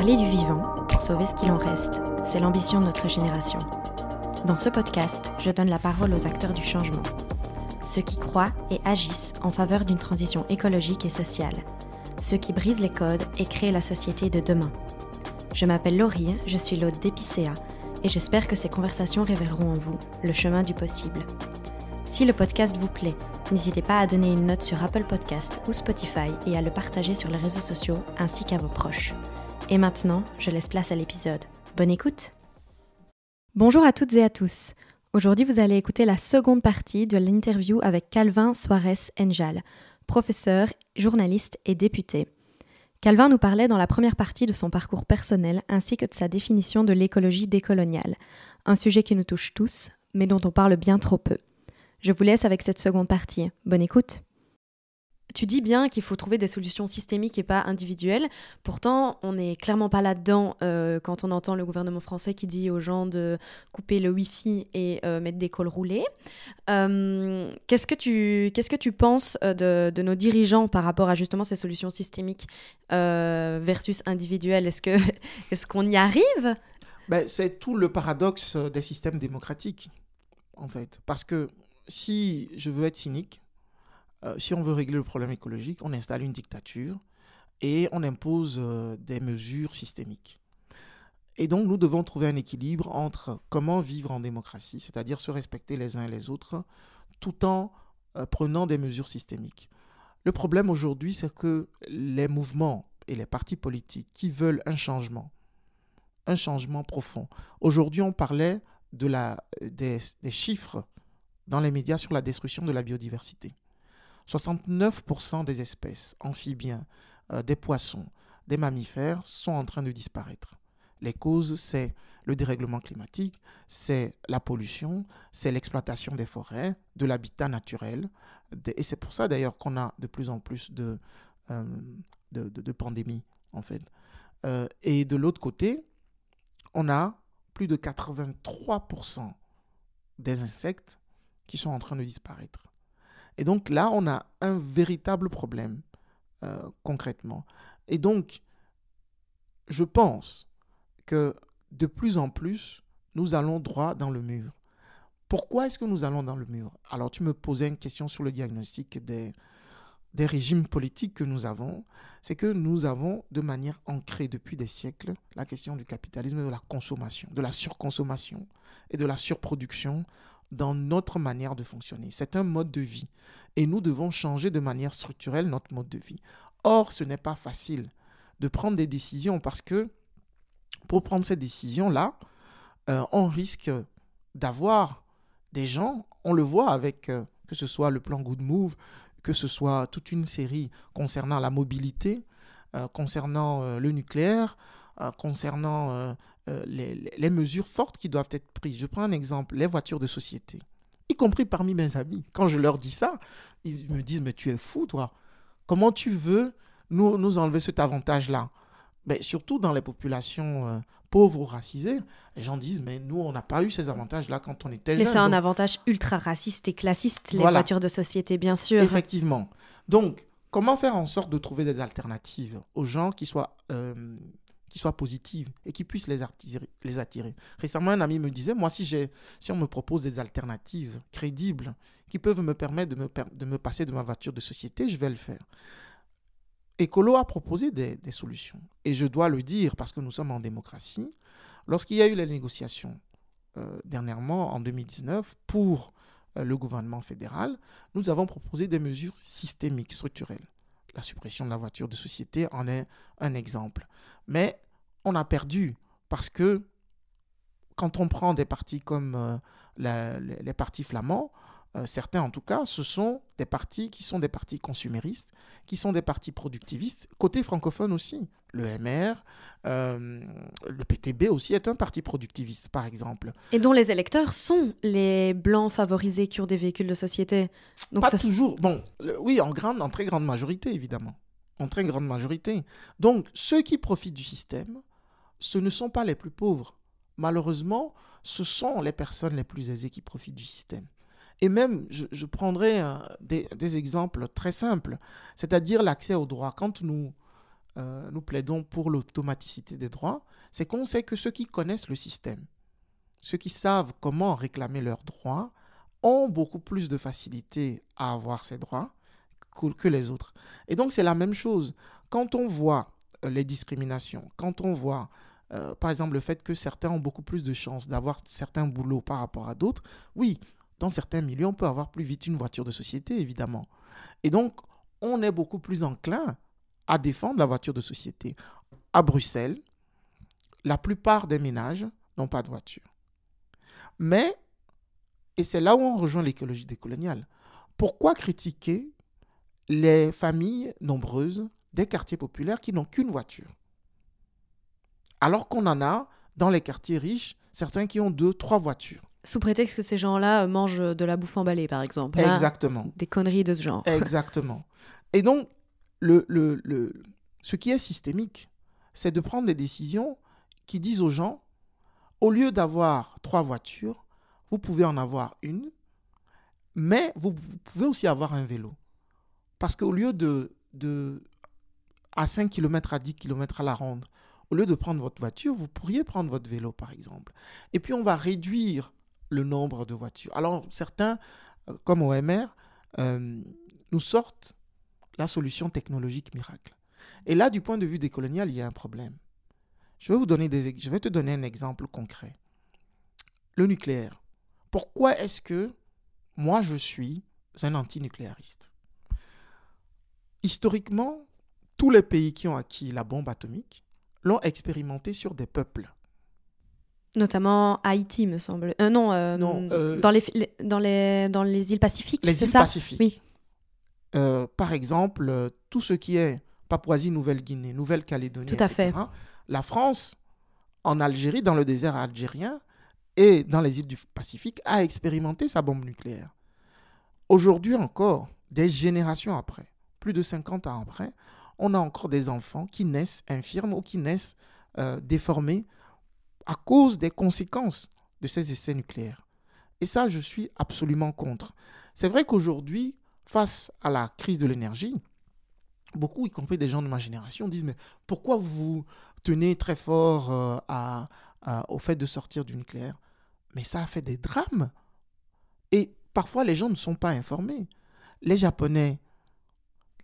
Parler du vivant pour sauver ce qu'il en reste, c'est l'ambition de notre génération. Dans ce podcast, je donne la parole aux acteurs du changement, ceux qui croient et agissent en faveur d'une transition écologique et sociale, ceux qui brisent les codes et créent la société de demain. Je m'appelle Laurie, je suis l'hôte d'Epicéa, et j'espère que ces conversations révéleront en vous le chemin du possible. Si le podcast vous plaît, n'hésitez pas à donner une note sur Apple Podcast ou Spotify et à le partager sur les réseaux sociaux ainsi qu'à vos proches. Et maintenant, je laisse place à l'épisode. Bonne écoute Bonjour à toutes et à tous. Aujourd'hui, vous allez écouter la seconde partie de l'interview avec Calvin Suarez Enjal, professeur, journaliste et député. Calvin nous parlait dans la première partie de son parcours personnel ainsi que de sa définition de l'écologie décoloniale, un sujet qui nous touche tous, mais dont on parle bien trop peu. Je vous laisse avec cette seconde partie. Bonne écoute. Tu dis bien qu'il faut trouver des solutions systémiques et pas individuelles. Pourtant, on n'est clairement pas là-dedans euh, quand on entend le gouvernement français qui dit aux gens de couper le Wi-Fi et euh, mettre des cols roulés. Euh, qu'est-ce, que tu, que tu penses de, de, nos dirigeants par rapport à justement ces solutions systémiques versus individuelles? Est-ce, que, est-ce qu'on y arrive? Ben, C'est tout le paradoxe des systèmes démocratiques, en fait. Parce que si je veux être cynique, euh, si on veut régler le problème écologique, on installe une dictature et on impose euh, des mesures systémiques. Et donc, nous devons trouver un équilibre entre comment vivre en démocratie, c'est-à-dire se respecter les uns et les autres, tout en euh, prenant des mesures systémiques. Le problème aujourd'hui, c'est que les mouvements et les partis politiques qui veulent un changement, un changement profond. Aujourd'hui, on parlait de la, des chiffres dans les médias sur la destruction de la biodiversité. 69% des espèces, amphibiens, euh, des poissons, des mammifères sont en train de disparaître. Les causes, c'est le dérèglement climatique, c'est la pollution, c'est l'exploitation des forêts, de l'habitat naturel. Et c'est pour ça d'ailleurs qu'on a de plus en plus de, euh, pandémies, en fait. Euh, et de l'autre côté, on a plus de 83% des insectes qui sont en train de disparaître. Et donc là, on a un véritable problème euh, concrètement. Et donc, je pense que de plus en plus, nous allons droit dans le mur. Pourquoi est-ce que nous allons dans le mur? Alors, tu me posais une question sur le diagnostic des, des régimes politiques que nous avons. C'est que nous avons, de manière ancrée depuis des siècles, la question du capitalisme et de la consommation, de la surconsommation et de la surproduction dans notre manière de fonctionner. C'est un mode de vie. Et nous devons changer de manière structurelle notre mode de vie. Or, ce n'est pas facile de prendre des décisions parce que pour prendre ces décisions-là, euh, on risque d'avoir des gens, on le voit avec euh, que ce soit le plan Good Move, que ce soit toute une série concernant la mobilité, euh, concernant le nucléaire, concernant euh, les, mesures fortes qui doivent être prises. Je prends un exemple, les voitures de société, y compris parmi mes amis. Quand je leur dis ça, ils me disent, mais tu es fou, toi. Comment tu veux nous, nous enlever cet avantage-là? Mais ben, surtout dans les populations euh, pauvres ou racisées, les gens disent mais nous on n'a pas eu ces avantages-là quand on était jeune. Mais c'est un avantage ultra raciste et classiste les voitures de société bien sûr. Effectivement. Donc comment faire en sorte de trouver des alternatives aux gens qui soient euh, qui soient positives et qui puissent les attirer, les attirer. Récemment, un ami me disait, moi, si, si on me propose des alternatives crédibles qui peuvent me permettre de me, de me passer de ma voiture de société, je vais le faire. Écolo a proposé des, des solutions. Et je dois le dire parce que nous sommes en démocratie. Lorsqu'il y a eu les négociations euh, dernièrement, en 2019, pour euh, le gouvernement fédéral, nous avons proposé des mesures systémiques, structurelles la suppression de la voiture de société en est un exemple. Mais on a perdu parce que quand on prend des partis comme euh, les, partis flamands, euh, certains en tout cas, ce sont des partis qui sont des partis consuméristes, qui sont des partis productivistes, côté francophone aussi. Le MR, euh, le PTB aussi est un parti productiviste, par exemple. Et dont les électeurs sont les blancs favorisés qui ont des véhicules de société. Donc Pas toujours. Bon, oui, en, grande, en très grande majorité, évidemment. En très grande majorité. Donc, ceux qui profitent du système, ce ne sont pas les plus pauvres. Malheureusement, ce sont les personnes les plus aisées qui profitent du système. Et même, je, prendrai des, exemples très simples, c'est-à-dire l'accès au droit. Quand nous euh, plaidons pour l'automaticité des droits, c'est qu'on sait que ceux qui connaissent le système, ceux qui savent comment réclamer leurs droits, ont beaucoup plus de facilité à avoir ces droits que les autres. Et donc c'est la même chose. Quand on voit euh, les discriminations, quand on voit euh, par exemple le fait que certains ont beaucoup plus de chances d'avoir certains boulots par rapport à d'autres, oui, dans certains milieux, on peut avoir plus vite une voiture de société, évidemment. Et donc, on est beaucoup plus enclin à défendre la voiture de société. À Bruxelles, la plupart des ménages n'ont pas de voiture. Mais, et c'est là où on rejoint l'écologie décoloniale, pourquoi critiquer les familles nombreuses des quartiers populaires qui n'ont qu'une voiture? Alors qu'on en a dans les quartiers riches, certains qui ont deux, trois voitures. Sous prétexte que ces gens-là mangent de la bouffe emballée, par exemple. Exactement. des conneries de ce genre. Exactement. Et donc, le, le, le, ce qui est systémique, c'est de prendre des décisions qui disent aux gens, au lieu d'avoir trois voitures, vous pouvez en avoir une, mais vous, pouvez aussi avoir un vélo. Parce qu'au lieu de, de, à 5 km, à 10 km à la ronde, au lieu de prendre votre voiture, vous pourriez prendre votre vélo, par exemple. Et puis, on va réduire le nombre de voitures. Alors, certains, euh, comme OMR, euh, nous sortent la solution technologique miracle. Et là, du point de vue décolonial, il y a un problème. Je vais, vous donner des, te donner un exemple concret. Le nucléaire. Pourquoi est-ce que moi, je suis un antinucléariste? Historiquement, tous les pays qui ont acquis la bombe atomique l'ont expérimenté sur des peuples. Notamment Haïti, me semble. Euh, non, euh, euh, dans, les, dans, les, dans les îles Pacifiques, c'est ça Pacifiques. Oui. par exemple, tout ce qui est Papouasie-Nouvelle-Guinée, Nouvelle-Calédonie, Tout à fait. La France, en Algérie, dans le désert algérien et dans les îles du Pacifique, a expérimenté sa bombe nucléaire. Aujourd'hui encore, des générations après, plus de 50 ans après, on a encore des enfants qui naissent infirmes ou qui naissent déformés à cause des conséquences de ces essais nucléaires. Et ça, je suis absolument contre. C'est vrai qu'aujourd'hui, face à la crise de l'énergie, beaucoup, y compris des gens de ma génération, disent Mais pourquoi vous tenez très fort euh, au fait de sortir du nucléaire? Mais ça a fait des drames. Et parfois, les gens ne sont pas informés. Les Japonais,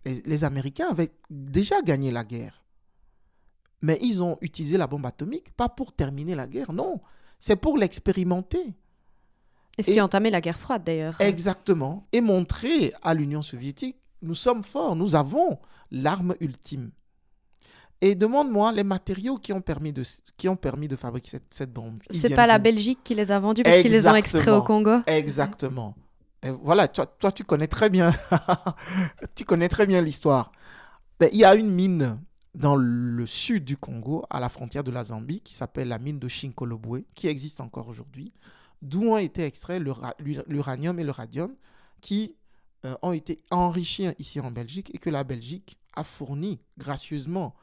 les Américains avaient déjà gagné la guerre. Mais ils ont utilisé la bombe atomique, pas pour terminer la guerre, non. C'est pour l'expérimenter. Et ce qui a entamé la guerre froide d'ailleurs. Exactement. Et montrer à l'Union soviétique, nous sommes forts, nous avons l'arme ultime. Et demande-moi les matériaux qui ont permis de, qui ont permis de fabriquer cette, cette bombe. C'est pas la Belgique qui les a vendus parce qu'ils les ont extraits au Congo? Exactement. Et voilà, toi, toi, tu connais très bien, tu connais très bien l'histoire. Ben, il y a une mine dans le sud du Congo, à la frontière de la Zambie, qui s'appelle la mine de Shinkolobwe, qui existe encore aujourd'hui, d'où ont été extraits l'uranium et le radium, qui euh, ont été enrichis ici en Belgique et que la Belgique a fourni gracieusement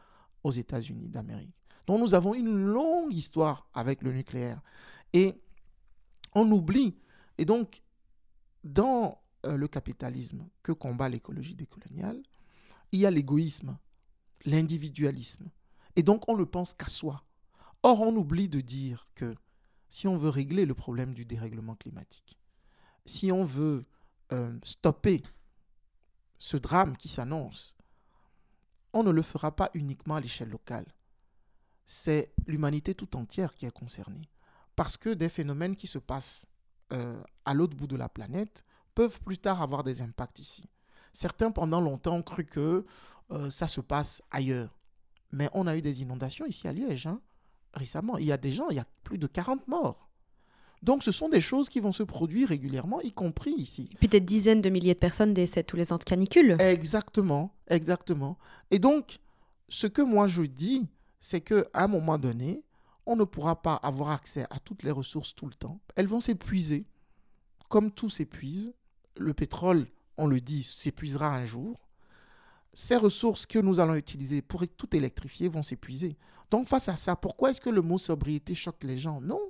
aux États-Unis d'Amérique. Donc nous avons une longue histoire avec le nucléaire. Et on oublie. Et donc, dans euh, le capitalisme que combat l'écologie décoloniale, il y a l'égoïsme l'individualisme. Et donc on ne pense qu'à soi. Or, on oublie de dire que si on veut régler le problème du dérèglement climatique, si on veut euh, stopper ce drame qui s'annonce, on ne le fera pas uniquement à l'échelle locale. C'est l'humanité tout entière qui est concernée. Parce que des phénomènes qui se passent euh, à l'autre bout de la planète peuvent plus tard avoir des impacts ici. Certains, pendant longtemps, ont cru que euh, ça se passe ailleurs. Mais on a eu des inondations ici à Liège, hein, récemment. Il y a des gens, il y a plus de 40 morts. Donc ce sont des choses qui vont se produire régulièrement, y compris ici. Puis des dizaines de milliers de personnes décèdent tous les ans de canicule. Exactement, exactement. Et donc, ce que moi je dis, c'est qu'à un moment donné, on ne pourra pas avoir accès à toutes les ressources tout le temps. Elles vont s'épuiser. Comme tout s'épuise, le pétrole, on le dit, s'épuisera un jour ces ressources que nous allons utiliser pour tout électrifier vont s'épuiser. Donc face à ça, pourquoi est-ce que le mot sobriété choque les gens? Non.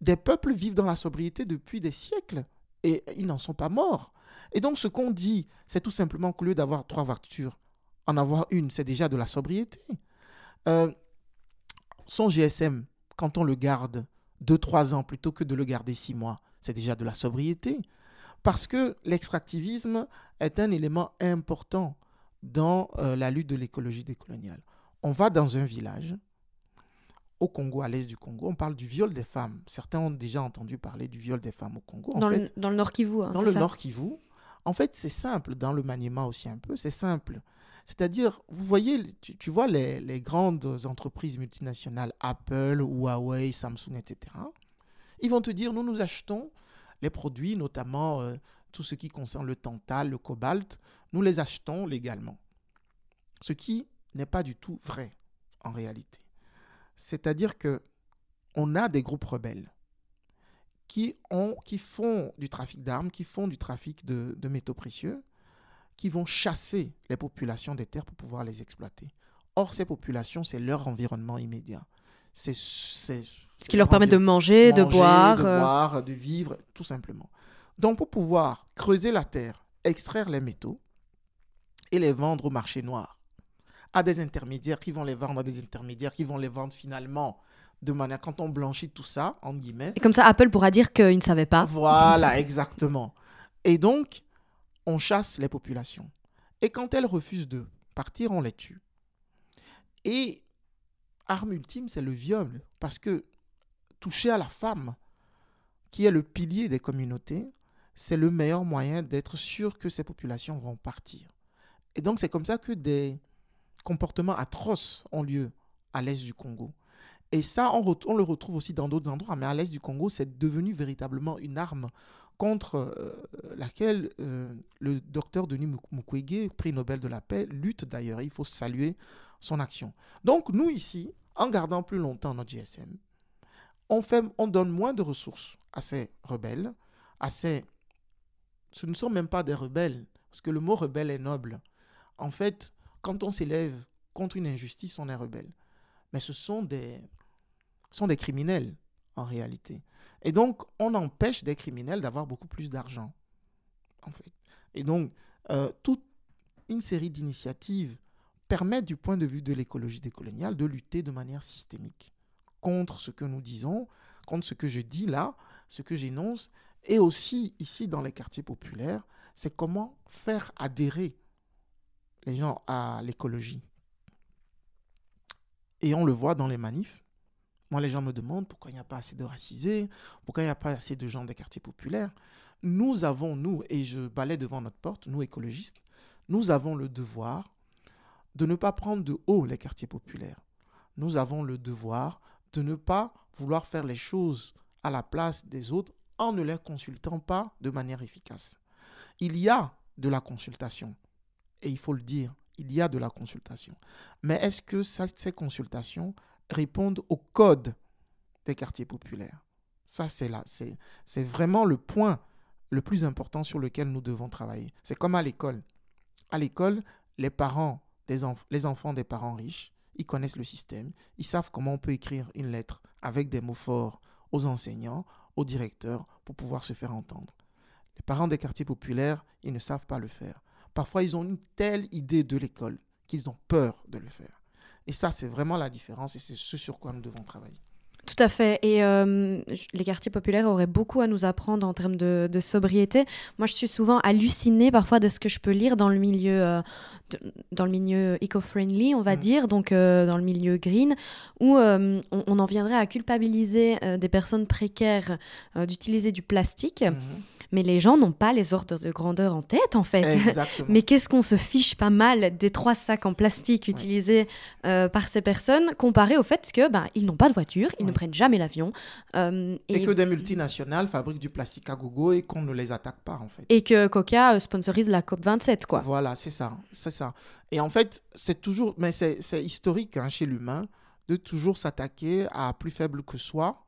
Des peuples vivent dans la sobriété depuis des siècles et ils n'en sont pas morts. Et donc ce qu'on dit, c'est tout simplement qu'au lieu d'avoir trois voitures, En avoir une, c'est déjà de la sobriété. Euh, son GSM, quand on le garde 2-3 ans plutôt que de le garder 6 mois, c'est déjà de la sobriété. Parce que l'extractivisme est un élément important dans euh, la lutte de l'écologie décoloniale. On va dans un village, au Congo, à l'est du Congo, on parle du viol des femmes. Certains ont déjà entendu parler du viol des femmes au Congo. dans, le, dans, le, Nord Kivu. Hein, dans le Nord Kivu. En fait, c'est simple, dans le maniement aussi un peu, c'est simple. C'est-à-dire, vous voyez, tu, vois les, les, grandes entreprises multinationales, Apple, Huawei, Samsung, etc. Ils vont te dire, nous, nous achetons les produits, notamment euh, tout ce qui concerne le tantal, le cobalt, nous les achetons légalement. Ce qui n'est pas du tout vrai en réalité. C'est-à-dire que on a des groupes rebelles qui, ont, qui font du trafic d'armes, qui font du trafic de, de, métaux précieux, qui vont chasser les populations des terres pour pouvoir les exploiter. Or, ces populations, c'est leur environnement immédiat. C'est ce qui leur permet de manger, de boire. De euh. boire, de vivre, tout simplement. Donc, pour pouvoir creuser la terre, extraire les métaux et les vendre au marché noir à des intermédiaires qui vont les vendre à des intermédiaires qui vont les vendre finalement de manière quand on blanchit tout ça, en guillemets. Et comme ça, Apple pourra dire qu'il ne savait pas. Voilà, exactement. Et donc, on chasse les populations. Et quand elles refusent de partir, on les tue. Et arme ultime, c'est le viol. Parce que toucher à la femme, qui est le pilier des communautés, c'est le meilleur moyen d'être sûr que ces populations vont partir. Et donc c'est comme ça que des comportements atroces ont lieu à l'est du Congo. Et ça, on, le retrouve aussi dans d'autres endroits, mais à l'est du Congo, c'est devenu véritablement une arme contre euh, laquelle euh, le docteur Denis Mukwege, prix Nobel de la paix, lutte d'ailleurs. Il faut saluer son action. Donc nous ici, en gardant plus longtemps notre GSM, on, fait, on donne moins de ressources à ces rebelles, à ces... Ce ne sont même pas des rebelles, parce que le mot rebelle est noble. En fait, quand on s'élève contre une injustice, on est rebelle. Mais ce sont des, sont des criminels, en réalité. Et donc, on empêche des criminels d'avoir beaucoup plus d'argent, en fait. Et donc, euh, toute une série d'initiatives permettent, du point de vue de l'écologie décoloniale, de lutter de manière systémique contre ce que nous disons, contre ce que je dis là, ce que j'énonce, et aussi ici dans les quartiers populaires, c'est comment faire adhérer les gens à l'écologie. Et on le voit dans les manifs. Moi, les gens me demandent pourquoi il n'y a pas assez de racisés, pourquoi il n'y a pas assez de gens des quartiers populaires. Nous avons, nous, et je balais devant notre porte, nous écologistes, nous avons le devoir de ne pas prendre de haut les quartiers populaires. Nous avons le devoir de ne pas vouloir faire les choses à la place des autres en ne les consultant pas de manière efficace. Il y a de la consultation, et il faut le dire, il y a de la consultation. Mais est-ce que ces consultations répondent au code des quartiers populaires? Ça, c'est là, c'est vraiment le point le plus important sur lequel nous devons travailler. C'est comme à l'école. À l'école, les les enfants des parents riches, ils connaissent le système, ils savent comment on peut écrire une lettre avec des mots forts aux enseignants, aux directeurs, pour pouvoir se faire entendre. Les parents des quartiers populaires, ils ne savent pas le faire. Parfois, ils ont une telle idée de l'école qu'ils ont peur de le faire. Et ça, c'est vraiment la différence et c'est ce sur quoi nous devons travailler. Tout à fait. Et euh, les quartiers populaires auraient beaucoup à nous apprendre en termes de, sobriété. Moi, je suis souvent hallucinée parfois de ce que je peux lire dans le milieu, euh, dans le milieu eco-friendly, on va mm. dire, donc euh, dans le milieu green, où on, en viendrait à culpabiliser des personnes précaires d'utiliser du plastique. Mm-hmm mais les gens n'ont pas les ordres de grandeur en tête en fait. mais qu'est-ce qu'on se fiche pas mal des trois sacs en plastique utilisés euh, par ces personnes comparé au fait que ben ils n'ont pas de voiture, ils ne prennent jamais l'avion euh, et, que des multinationales fabriquent du plastique à gogo et qu'on ne les attaque pas en fait. Et que Coca euh, sponsorise la COP 27 quoi. Voilà, c'est ça, c'est ça. Et en fait, c'est toujours mais c'est historique hein, chez l'humain de toujours s'attaquer à plus faible que soi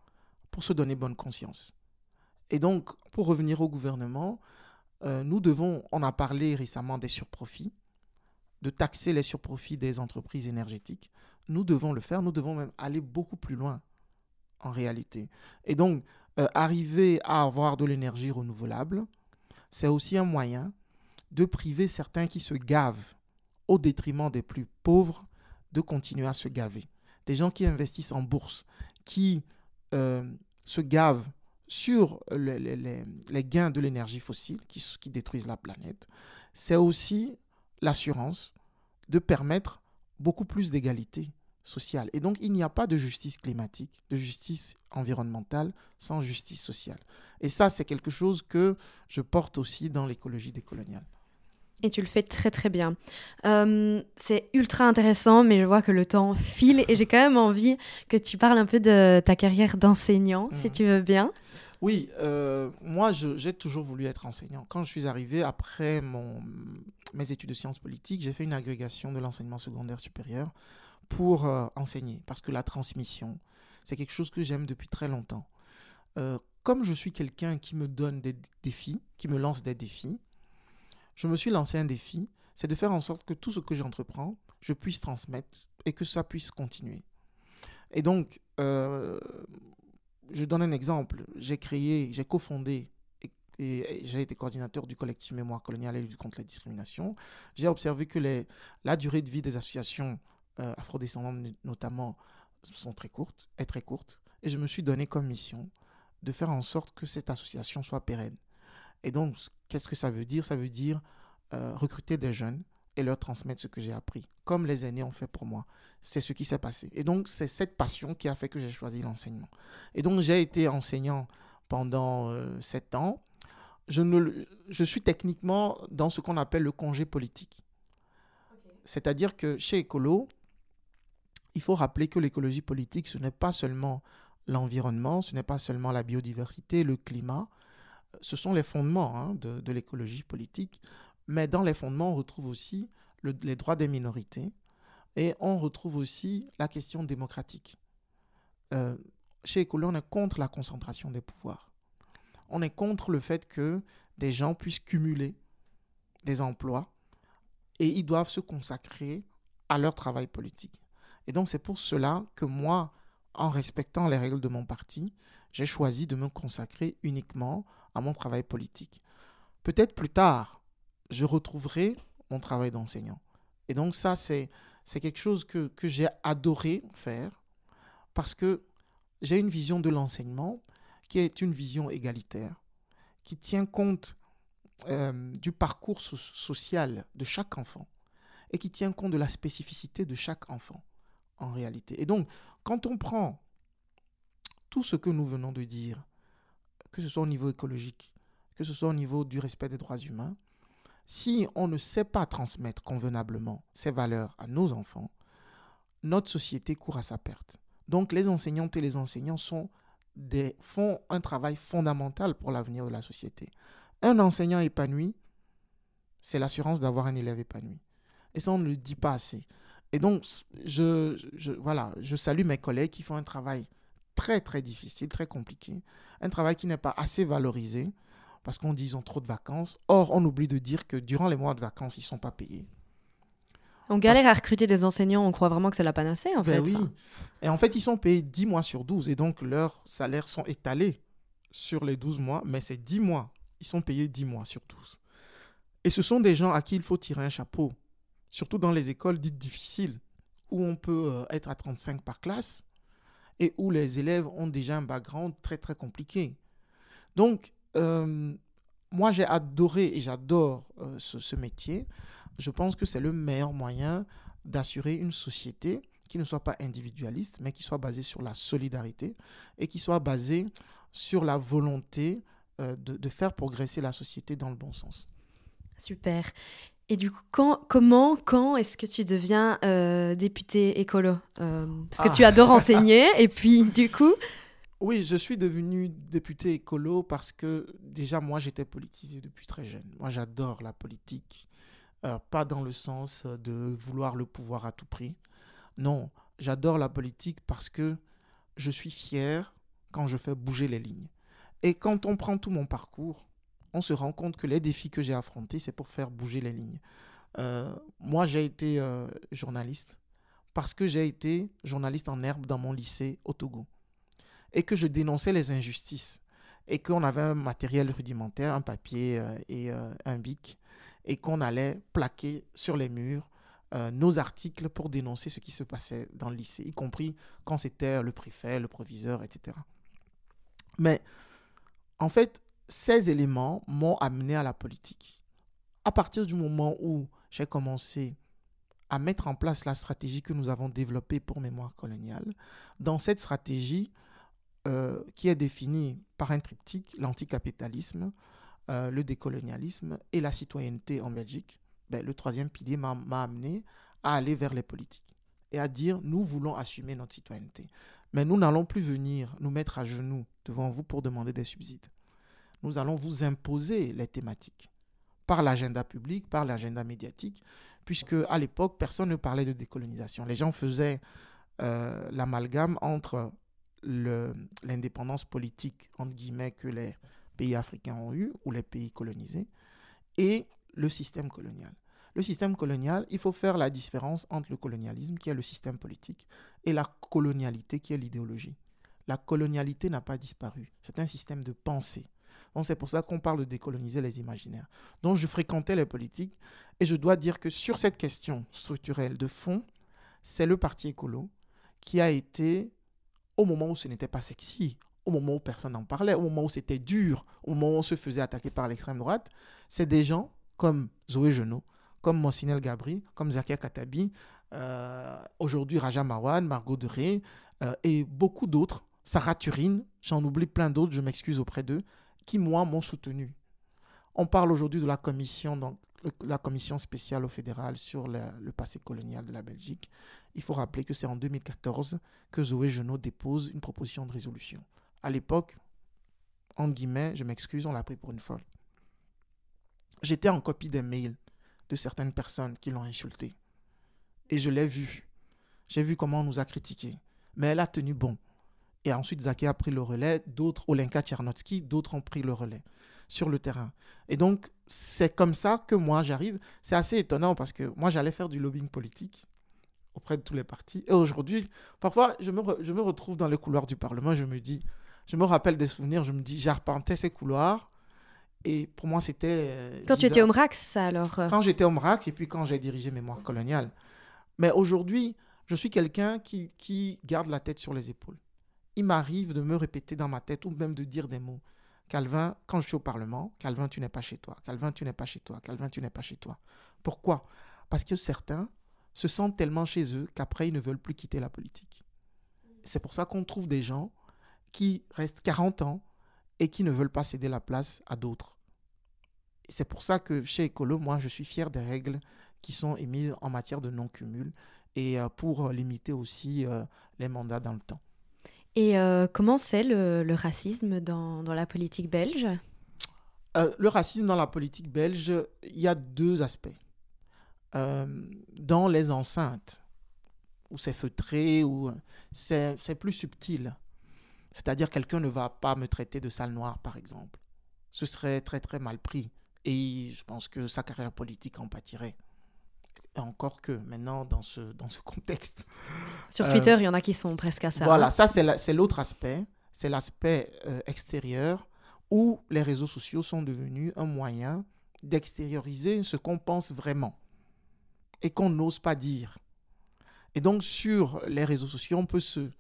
pour se donner bonne conscience. Et donc, pour revenir au gouvernement, euh, nous devons, on a parlé récemment des surprofits, de taxer les surprofits des entreprises énergétiques. Nous devons le faire, nous devons même aller beaucoup plus loin en réalité. Et donc, euh, arriver à avoir de l'énergie renouvelable, c'est aussi un moyen de priver certains qui se gavent au détriment des plus pauvres de continuer à se gaver. Des gens qui investissent en bourse, qui euh, se gavent sur les, gains de l'énergie fossile qui, détruisent la planète, c'est aussi l'assurance de permettre beaucoup plus d'égalité sociale. Et donc, il n'y a pas de justice climatique, de justice environnementale sans justice sociale. Et ça, c'est quelque chose que je porte aussi dans l'écologie décoloniale. Et tu le fais très très bien. Euh, c'est ultra intéressant, mais je vois que le temps file et j'ai quand même envie que tu parles un peu de ta carrière d'enseignant, si mhm. tu veux bien. Oui, euh, moi j'ai toujours voulu être enseignant. Quand je suis arrivé après mon, mes études de sciences politiques, j'ai fait une agrégation de l'enseignement secondaire supérieur pour euh, enseigner, parce que la transmission, c'est quelque chose que j'aime depuis très longtemps. comme je suis quelqu'un qui me donne des défis, qui me lance des défis, je me suis lancé un défi, c'est de faire en sorte que tout ce que j'entreprends, je puisse transmettre et que ça puisse continuer. Et donc, euh, je donne un exemple. J'ai créé, j'ai cofondé et, j'ai été coordinateur du collectif Mémoire coloniale et lutte contre la discrimination. J'ai observé que la durée de vie des associations euh, afrodescendantes, notamment, sont très courtes, est très courte. Et je me suis donné comme mission de faire en sorte que cette association soit pérenne. Et donc, qu'est-ce que ça veut dire? Ça veut dire euh, recruter des jeunes et leur transmettre ce que j'ai appris, comme les aînés ont fait pour moi. C'est ce qui s'est passé. Et donc, c'est cette passion qui a fait que j'ai choisi l'enseignement. Et donc, j'ai été enseignant pendant euh, sept ans. Je, ne, je suis techniquement dans ce qu'on appelle le congé politique. C'est-à-dire que chez Écolo, il faut rappeler que l'écologie politique, ce n'est pas seulement l'environnement, ce n'est pas seulement la biodiversité, le climat, ce sont les fondements hein, de, l'écologie politique. Mais dans les fondements, on retrouve aussi les droits des minorités et on retrouve aussi la question démocratique. Euh, chez Écolo, on est contre la concentration des pouvoirs. On est contre le fait que des gens puissent cumuler des emplois et ils doivent se consacrer à leur travail politique. Et donc c'est pour cela que moi, en respectant les règles de mon parti, j'ai choisi de me consacrer uniquement à mon travail politique. Peut-être plus tard, je retrouverai mon travail d'enseignant. Et donc ça, c'est, c'est quelque chose que, que j'ai adoré faire parce que j'ai une vision de l'enseignement qui est une vision égalitaire, qui tient compte euh, du parcours social de chaque enfant et qui tient compte de la spécificité de chaque enfant en réalité. Et donc, quand on prend tout ce que nous venons de dire, que ce soit au niveau écologique, que ce soit au niveau du respect des droits humains, si on ne sait pas transmettre convenablement ces valeurs à nos enfants, notre société court à sa perte. Donc les enseignantes et les enseignants font un travail fondamental pour l'avenir de la société. Un enseignant épanoui, c'est l'assurance d'avoir un élève épanoui. Et ça, on ne le dit pas assez. Et donc, je salue mes collègues qui font un travail très très difficile, très compliqué. Un travail qui n'est pas assez valorisé parce qu'on dit qu'ils ont trop de vacances. Or, on oublie de dire que durant les mois de vacances, ils ne sont pas payés. On galère à recruter des enseignants, on croit vraiment que c'est la panacée en ben fait. Oui. Et en fait, ils sont payés 10 mois sur 12 et donc leurs salaires sont étalés sur les 12 mois, mais c'est 10 mois. Ils sont payés 10 mois sur 12. Et ce sont des gens à qui il faut tirer un chapeau, surtout dans les écoles dites difficiles, où on peut euh, être à 35 par classe et où les élèves ont déjà un background très très compliqué. Donc, euh, moi j'ai adoré et j'adore euh, ce, métier. Je pense que c'est le meilleur moyen d'assurer une société qui ne soit pas individualiste, mais qui soit basée sur la solidarité et qui soit basée sur la volonté euh, de, de, faire progresser la société dans le bon sens. Super. Et du coup, quand, comment, quand est-ce que tu deviens euh, député écolo euh, Parce que ah. tu adores enseigner, et puis du coup... Oui, je suis devenu député écolo parce que déjà, moi, j'étais politisé depuis très jeune. Moi, j'adore la politique. Euh, pas dans le sens de vouloir le pouvoir à tout prix. Non, j'adore la politique parce que je suis fier quand je fais bouger les lignes. Et quand on prend tout mon parcours, on se rend compte que les défis que j'ai affrontés, c'est pour faire bouger les lignes. Euh, moi, j'ai été euh, journaliste parce que j'ai été journaliste en herbe dans mon lycée au Togo et que je dénonçais les injustices et qu'on avait un matériel rudimentaire, un papier euh, et un bic et qu'on allait plaquer sur les murs nos articles pour dénoncer ce qui se passait dans le lycée, y compris quand c'était le préfet, le proviseur, etc. Mais en fait, ces éléments m'ont amené à la politique. À partir du moment où j'ai commencé à mettre en place la stratégie que nous avons développée pour Mémoire coloniale, dans cette stratégie euh, qui est définie par un triptyque, l'anticapitalisme, euh, le décolonialisme et la citoyenneté en Belgique, ben, le troisième pilier m'a amené à aller vers les politiques et à dire nous voulons assumer notre citoyenneté. Mais nous n'allons plus venir nous mettre à genoux devant vous pour demander des subsides. Nous allons vous imposer les thématiques par l'agenda public, par l'agenda médiatique, puisque à l'époque, personne ne parlait de décolonisation. Les gens faisaient euh, l'amalgame entre l'indépendance politique, entre guillemets, que les pays africains ont eu, ou les pays colonisés, et le système colonial. Le système colonial, il faut faire la différence entre le colonialisme, qui est le système politique, et la colonialité, qui est l'idéologie. La colonialité n'a pas disparu. C'est un système de pensée. C'est pour ça qu'on parle de décoloniser les imaginaires. Donc je fréquentais les politiques et je dois dire que sur cette question structurelle de fond, c'est le parti écolo qui a été, au moment où ce n'était pas sexy, au moment où personne n'en parlait, au moment où c'était dur, au moment où on se faisait attaquer par l'extrême droite, c'est des gens comme Zoé Genot, comme Monsinel Gabri, comme Zakia Katabi, euh, aujourd'hui Raja Marwan, Margot Deré euh, et beaucoup d'autres, Sarah Turine, j'en oublie plein d'autres, je m'excuse auprès d'eux, qui, moi, m'ont soutenu. On parle aujourd'hui de la commission, donc, la commission spéciale au fédéral sur le, passé colonial de la Belgique. Il faut rappeler que c'est en 2014 que Zoé Genot dépose une proposition de résolution. À l'époque, en guillemets, je m'excuse, on l'a pris pour une folle. J'étais en copie des mails de certaines personnes qui l'ont insulté. Et je l'ai vu. J'ai vu comment on nous a critiqués. Mais elle a tenu bon. Et ensuite, Zaki a pris le relais, d'autres, Olenka Tchernotsky, d'autres ont pris le relais sur le terrain. Et donc, c'est comme ça que moi, j'arrive. C'est assez étonnant parce que moi, j'allais faire du lobbying politique auprès de tous les partis. Et aujourd'hui, parfois, je me, je me retrouve dans les couloirs du Parlement, je me dis, je me rappelle des souvenirs, je me dis, j'arpentais ces couloirs. Et pour moi, c'était. Euh, quand tu étais au MRAX, alors euh? Quand j'étais au MRAX et puis quand j'ai dirigé Mémoire coloniale. Mais aujourd'hui, je suis quelqu'un qui, qui garde la tête sur les épaules il m'arrive de me répéter dans ma tête ou même de dire des mots. Calvin, quand je suis au Parlement, Calvin, tu n'es pas chez toi. Calvin, tu n'es pas chez toi. Calvin, tu n'es pas chez toi. Pourquoi? Parce que certains se sentent tellement chez eux qu'après, ils ne veulent plus quitter la politique. C'est pour ça qu'on trouve des gens qui restent 40 ans et qui ne veulent pas céder la place à d'autres. C'est pour ça que chez Ecolo, moi, je suis fier des règles qui sont émises en matière de non-cumul et euh, pour limiter aussi euh, les mandats dans le temps. Et euh, comment c'est le, racisme dans, la politique belge? Euh, Le racisme dans la politique belge, il y a deux aspects. Euh, dans les enceintes, où c'est feutré, où c'est plus subtil. C'est-à-dire quelqu'un ne va pas me traiter de sale noire, par exemple. Ce serait très très mal pris. Et je pense que sa carrière politique en pâtirait encore que maintenant dans ce, dans ce contexte. Sur Twitter, il y en a qui sont presque à ça. Voilà, hein. ça c'est l'autre aspect, c'est l'aspect euh, extérieur où les réseaux sociaux sont devenus un moyen d'extérioriser ce qu'on pense vraiment et qu'on n'ose pas dire. Et donc sur les réseaux sociaux, on peut se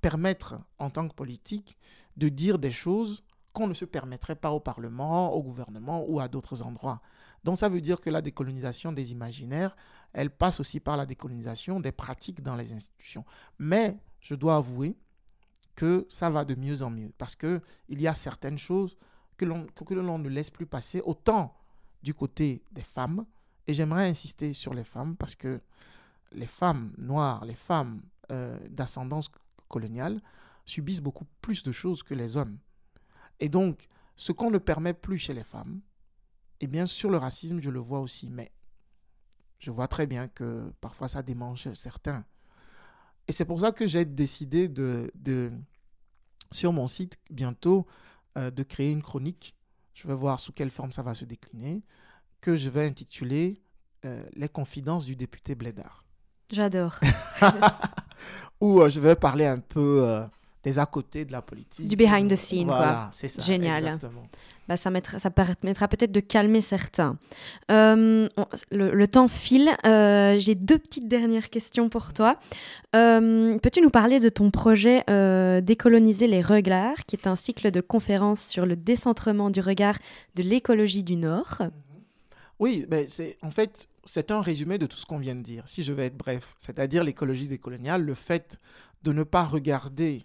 permettre en tant que politique de dire des choses qu'on ne se permettrait pas au Parlement, au gouvernement ou à d'autres endroits. Donc ça veut dire que la décolonisation des imaginaires, elle passe aussi par la décolonisation des pratiques dans les institutions. Mais je dois avouer que ça va de mieux en mieux parce qu'il y a certaines choses que l'on ne laisse plus passer, autant du côté des femmes, et j'aimerais insister sur les femmes parce que les femmes noires, les femmes euh, d'ascendance coloniale subissent beaucoup plus de choses que les hommes. Et donc, ce qu'on ne permet plus chez les femmes, et bien sur le racisme, je le vois aussi, mais je vois très bien que parfois ça démange certains. Et c'est pour ça que j'ai décidé de, de, sur mon site bientôt, euh, de créer une chronique. Je vais voir sous quelle forme ça va se décliner, que je vais intituler euh, Les confidences du député Blédard. J'adore. Où euh, je vais parler un peu des à côté de la politique. Du behind the scene, voilà, c'est ça. Génial. Bah, ça, mettra, ça permettra peut-être de calmer certains. Euh, le, temps file. Euh, j'ai deux petites dernières questions pour toi. Euh, peux-tu nous parler de ton projet Décoloniser les regards, qui est un cycle de conférences sur le décentrement du regard de l'écologie du Nord? Oui, ben c'est en fait c'est un résumé de tout ce qu'on vient de dire. Si je vais être bref, c'est-à-dire l'écologie décoloniale, le fait de ne pas regarder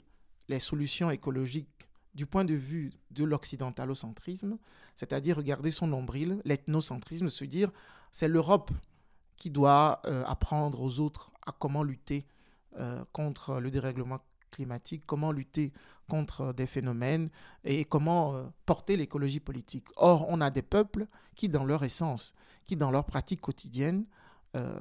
solutions écologiques du point de vue de l'occidentalocentrisme, c'est-à-dire regarder son nombril, l'ethnocentrisme, se dire c'est l'Europe qui doit euh, apprendre aux autres à comment lutter euh, contre le dérèglement climatique, comment lutter contre des phénomènes et comment euh, porter l'écologie politique. Or, on a des peuples qui, dans leur essence, qui, dans leur pratique quotidienne, euh,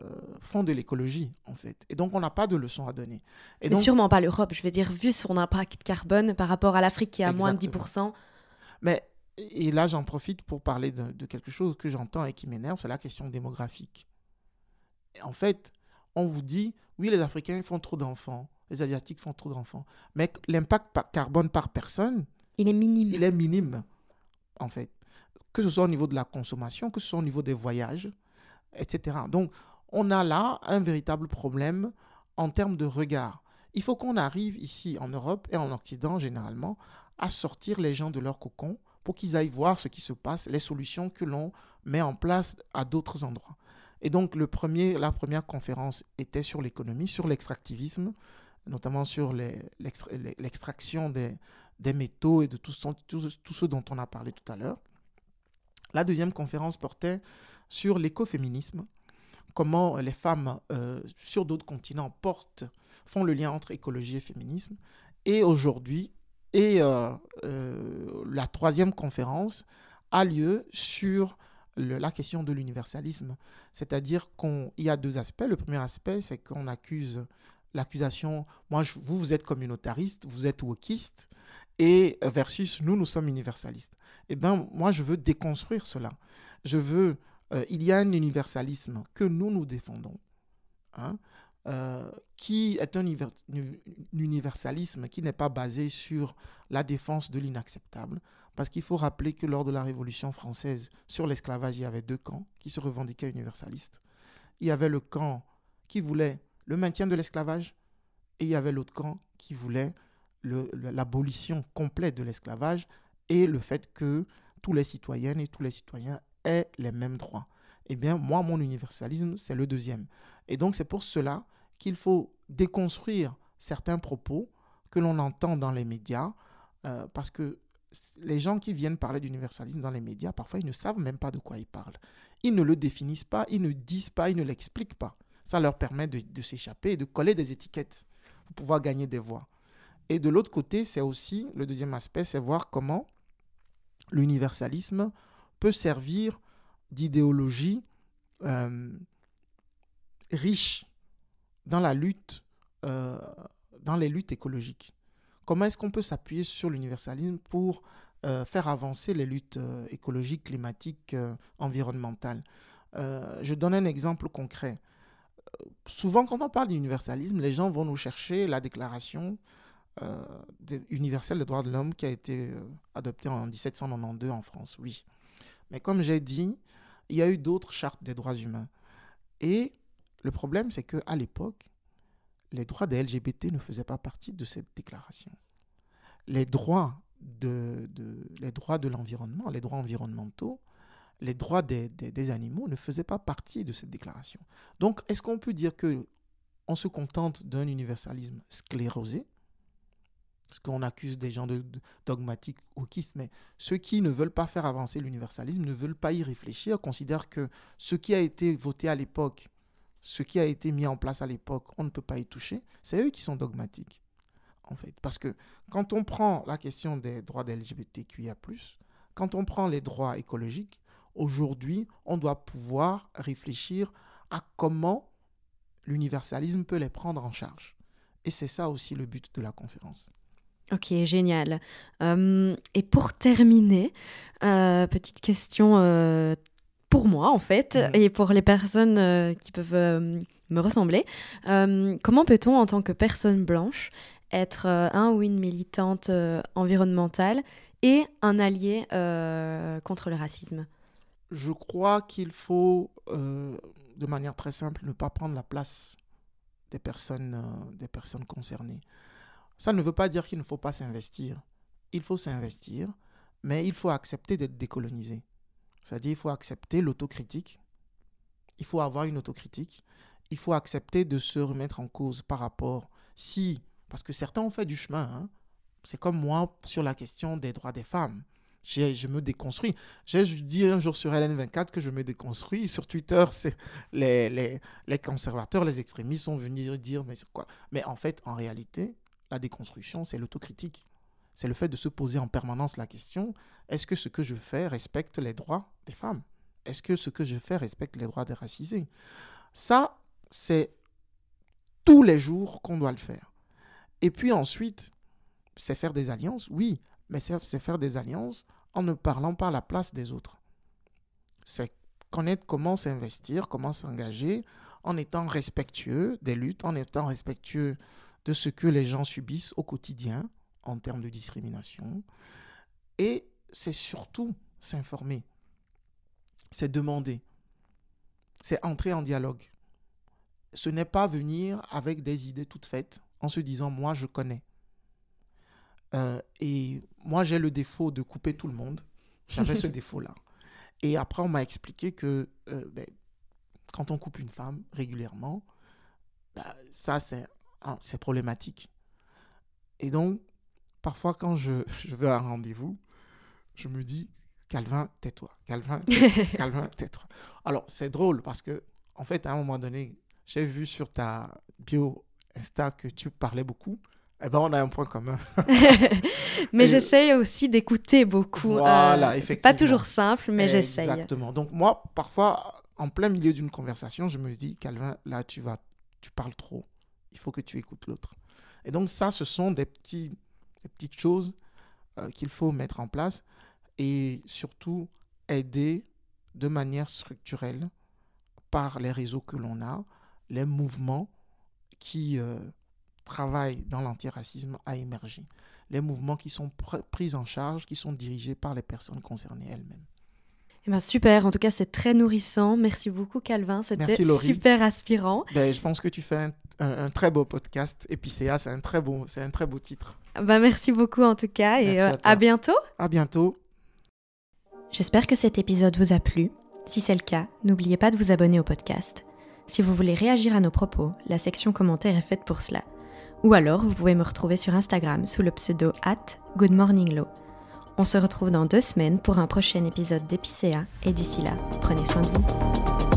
font de l'écologie, en fait. Et donc, on n'a pas de leçons à donner. Et donc... sûrement pas l'Europe, je veux dire, vu son impact carbone par rapport à l'Afrique qui a moins de 10%. Mais, et là, j'en profite pour parler de, quelque chose que j'entends et qui m'énerve, c'est la question démographique. en fait, on vous dit, oui, les Africains font trop d'enfants, les Asiatiques font trop d'enfants, mais l'impact carbone par personne, il est minime. Il est minime, en fait. Que ce soit au niveau de la consommation, que ce soit au niveau des voyages, etc. Donc, on a là un véritable problème en termes de regard. Il faut qu'on arrive ici en Europe et en Occident généralement à sortir les gens de leur cocon pour qu'ils aillent voir ce qui se passe, les solutions que l'on met en place à d'autres endroits. Et donc le premier, la première conférence était sur l'économie, sur l'extractivisme, notamment sur l'extraction des, métaux et de tout, tout, tout ce dont on a parlé tout à l'heure. La deuxième conférence portait sur l'écoféminisme, comment les femmes euh, sur d'autres continents font le lien entre écologie et féminisme. Et aujourd'hui, euh, euh, la troisième conférence a lieu sur la question de l'universalisme. C'est-à-dire qu'il y a deux aspects. Le premier aspect, c'est qu'on accuse l'accusation, moi, vous, vous êtes communautariste, vous êtes wokiste, et versus nous, nous sommes universalistes. Eh bien, moi, je veux déconstruire cela. Je veux euh, il y a un universalisme que nous, nous défendons, hein, euh, qui est un universalisme qui n'est pas basé sur la défense de l'inacceptable. Parce qu'il faut rappeler que lors de la Révolution française, sur l'esclavage, il y avait deux camps qui se revendiquaient universalistes. Il y avait le camp qui voulait le maintien de l'esclavage et il y avait l'autre camp qui voulait l'abolition complète de l'esclavage et le fait que tous les citoyennes et tous les citoyens aient les mêmes droits. Eh bien, moi, mon universalisme, c'est le deuxième. Et donc, c'est pour cela qu'il faut déconstruire certains propos que l'on entend dans les médias, euh, parce que les gens qui viennent parler d'universalisme dans les médias, parfois, ils ne savent même pas de quoi ils parlent. Ils ne le définissent pas, ils ne disent pas, ils ne l'expliquent pas. Ça leur permet de, de s'échapper et de coller des étiquettes pour pouvoir gagner des voix. Et de l'autre côté, c'est aussi, le deuxième aspect, c'est voir comment l'universalisme peut servir d'idéologie euh, riche dans la lutte, euh, dans les luttes écologiques. Comment est-ce qu'on peut s'appuyer sur l'universalisme pour euh, faire avancer les luttes écologiques, climatiques, environnementales? Je donne un exemple concret. Souvent, quand on parle d'universalisme, les gens vont nous chercher la déclaration universelle des droits de l'homme qui a été adoptée en 1792 en France. Oui. Mais comme j'ai dit, il y a eu d'autres chartes des droits humains. Et le problème, c'est qu'à l'époque, les droits des LGBT ne faisaient pas partie de cette déclaration. Les droits de, l'environnement, les droits environnementaux, les droits des, des, animaux ne faisaient pas partie de cette déclaration. Donc, est-ce qu'on peut dire que on se contente d'un universalisme sclérosé parce qu'on accuse des gens de, dogmatiques wokistes, mais ceux qui ne veulent pas faire avancer l'universalisme ne veulent pas y réfléchir, considèrent que ce qui a été voté à l'époque, ce qui a été mis en place à l'époque, on ne peut pas y toucher. C'est eux qui sont dogmatiques, en fait. Parce que quand on prend la question des droits des LGBTQIA, quand on prend les droits écologiques, aujourd'hui, on doit pouvoir réfléchir à comment l'universalisme peut les prendre en charge. Et c'est ça aussi le but de la conférence. Ok, génial. Euh, et pour terminer, euh, petite question euh, pour moi en fait, mhm. et pour les personnes qui peuvent me ressembler. comment peut-on, en tant que personne blanche, être un ou une militante environnementale et un allié contre le racisme? Je crois qu'il faut, de manière très simple, ne pas prendre la place des personnes, des personnes concernées. Ça ne veut pas dire qu'il ne faut pas s'investir. Il faut s'investir, mais il faut accepter d'être décolonisé. C'est-à-dire il faut accepter l'autocritique. Il faut avoir une autocritique. Il faut accepter de se remettre en cause par rapport si, parce que certains ont fait du chemin. Hein. C'est comme moi sur la question des droits des femmes. Je me déconstruis. J'ai dit un jour sur LN24 que je me déconstruis. Sur Twitter, les, les, les, conservateurs, les extrémistes sont venus dire mais quoi? Mais en fait, en réalité, la déconstruction, c'est l'autocritique. C'est le fait de se poser en permanence la question, est-ce que ce que je fais respecte les droits des femmes? Est-ce que ce que je fais respecte les droits des racisés? Ça, c'est tous les jours qu'on doit le faire. Et puis ensuite, c'est faire des alliances, oui, mais c'est faire des alliances en ne parlant pas la place des autres. C'est connaître comment s'investir, comment s'engager, en étant respectueux des luttes, en étant respectueux de ce que les gens subissent au quotidien en termes de discrimination. Et c'est surtout s'informer, c'est demander, c'est entrer en dialogue. Ce n'est pas venir avec des idées toutes faites en se disant moi je connais. Euh, et moi j'ai le défaut de couper tout le monde. J'avais ce défaut-là. Et après on m'a expliqué que euh, ben, quand on coupe une femme régulièrement, bah, ça c'est c'est problématique. Et donc, parfois, quand je, je vais à un rendez-vous, je me dis, Calvin, tais-toi. Calvin, Calvin, tais-toi. Alors, c'est drôle parce que, en fait, à un moment donné, j'ai vu sur ta bio Insta que tu parlais beaucoup. Eh ben, on a un point commun. mais j'essaye aussi d'écouter beaucoup. Voilà, effectivement. C'est pas toujours simple, mais j'essaye. Exactement. Donc, moi, parfois, en plein milieu d'une conversation, je me dis, Calvin, là, tu vas, tu parles trop il faut que tu écoutes l'autre. Et donc ça, ce sont des, petits, petites choses euh, qu'il faut mettre en place et surtout aider de manière structurelle par les réseaux que l'on a, les mouvements qui euh, travaillent dans l'antiracisme à émerger, les mouvements qui sont pris en charge, qui sont dirigés par les personnes concernées elles-mêmes. Eh ben super, en tout cas c'est très nourrissant. Merci beaucoup Calvin, c'était super aspirant. Ben, je pense que tu fais un, très beau podcast. Epicéa, c'est un très beau, c'est un très beau titre. Ben, merci beaucoup en tout cas et euh, à, bientôt. À bientôt. J'espère que cet épisode vous a plu. Si c'est le cas, n'oubliez pas de vous abonner au podcast. Si vous voulez réagir à nos propos, la section commentaires est faite pour cela. Ou alors, vous pouvez me retrouver sur Instagram sous le pseudo at goodmorninglow. On se retrouve dans deux semaines pour un prochain épisode d'Épicéa et d'ici là, prenez soin de vous.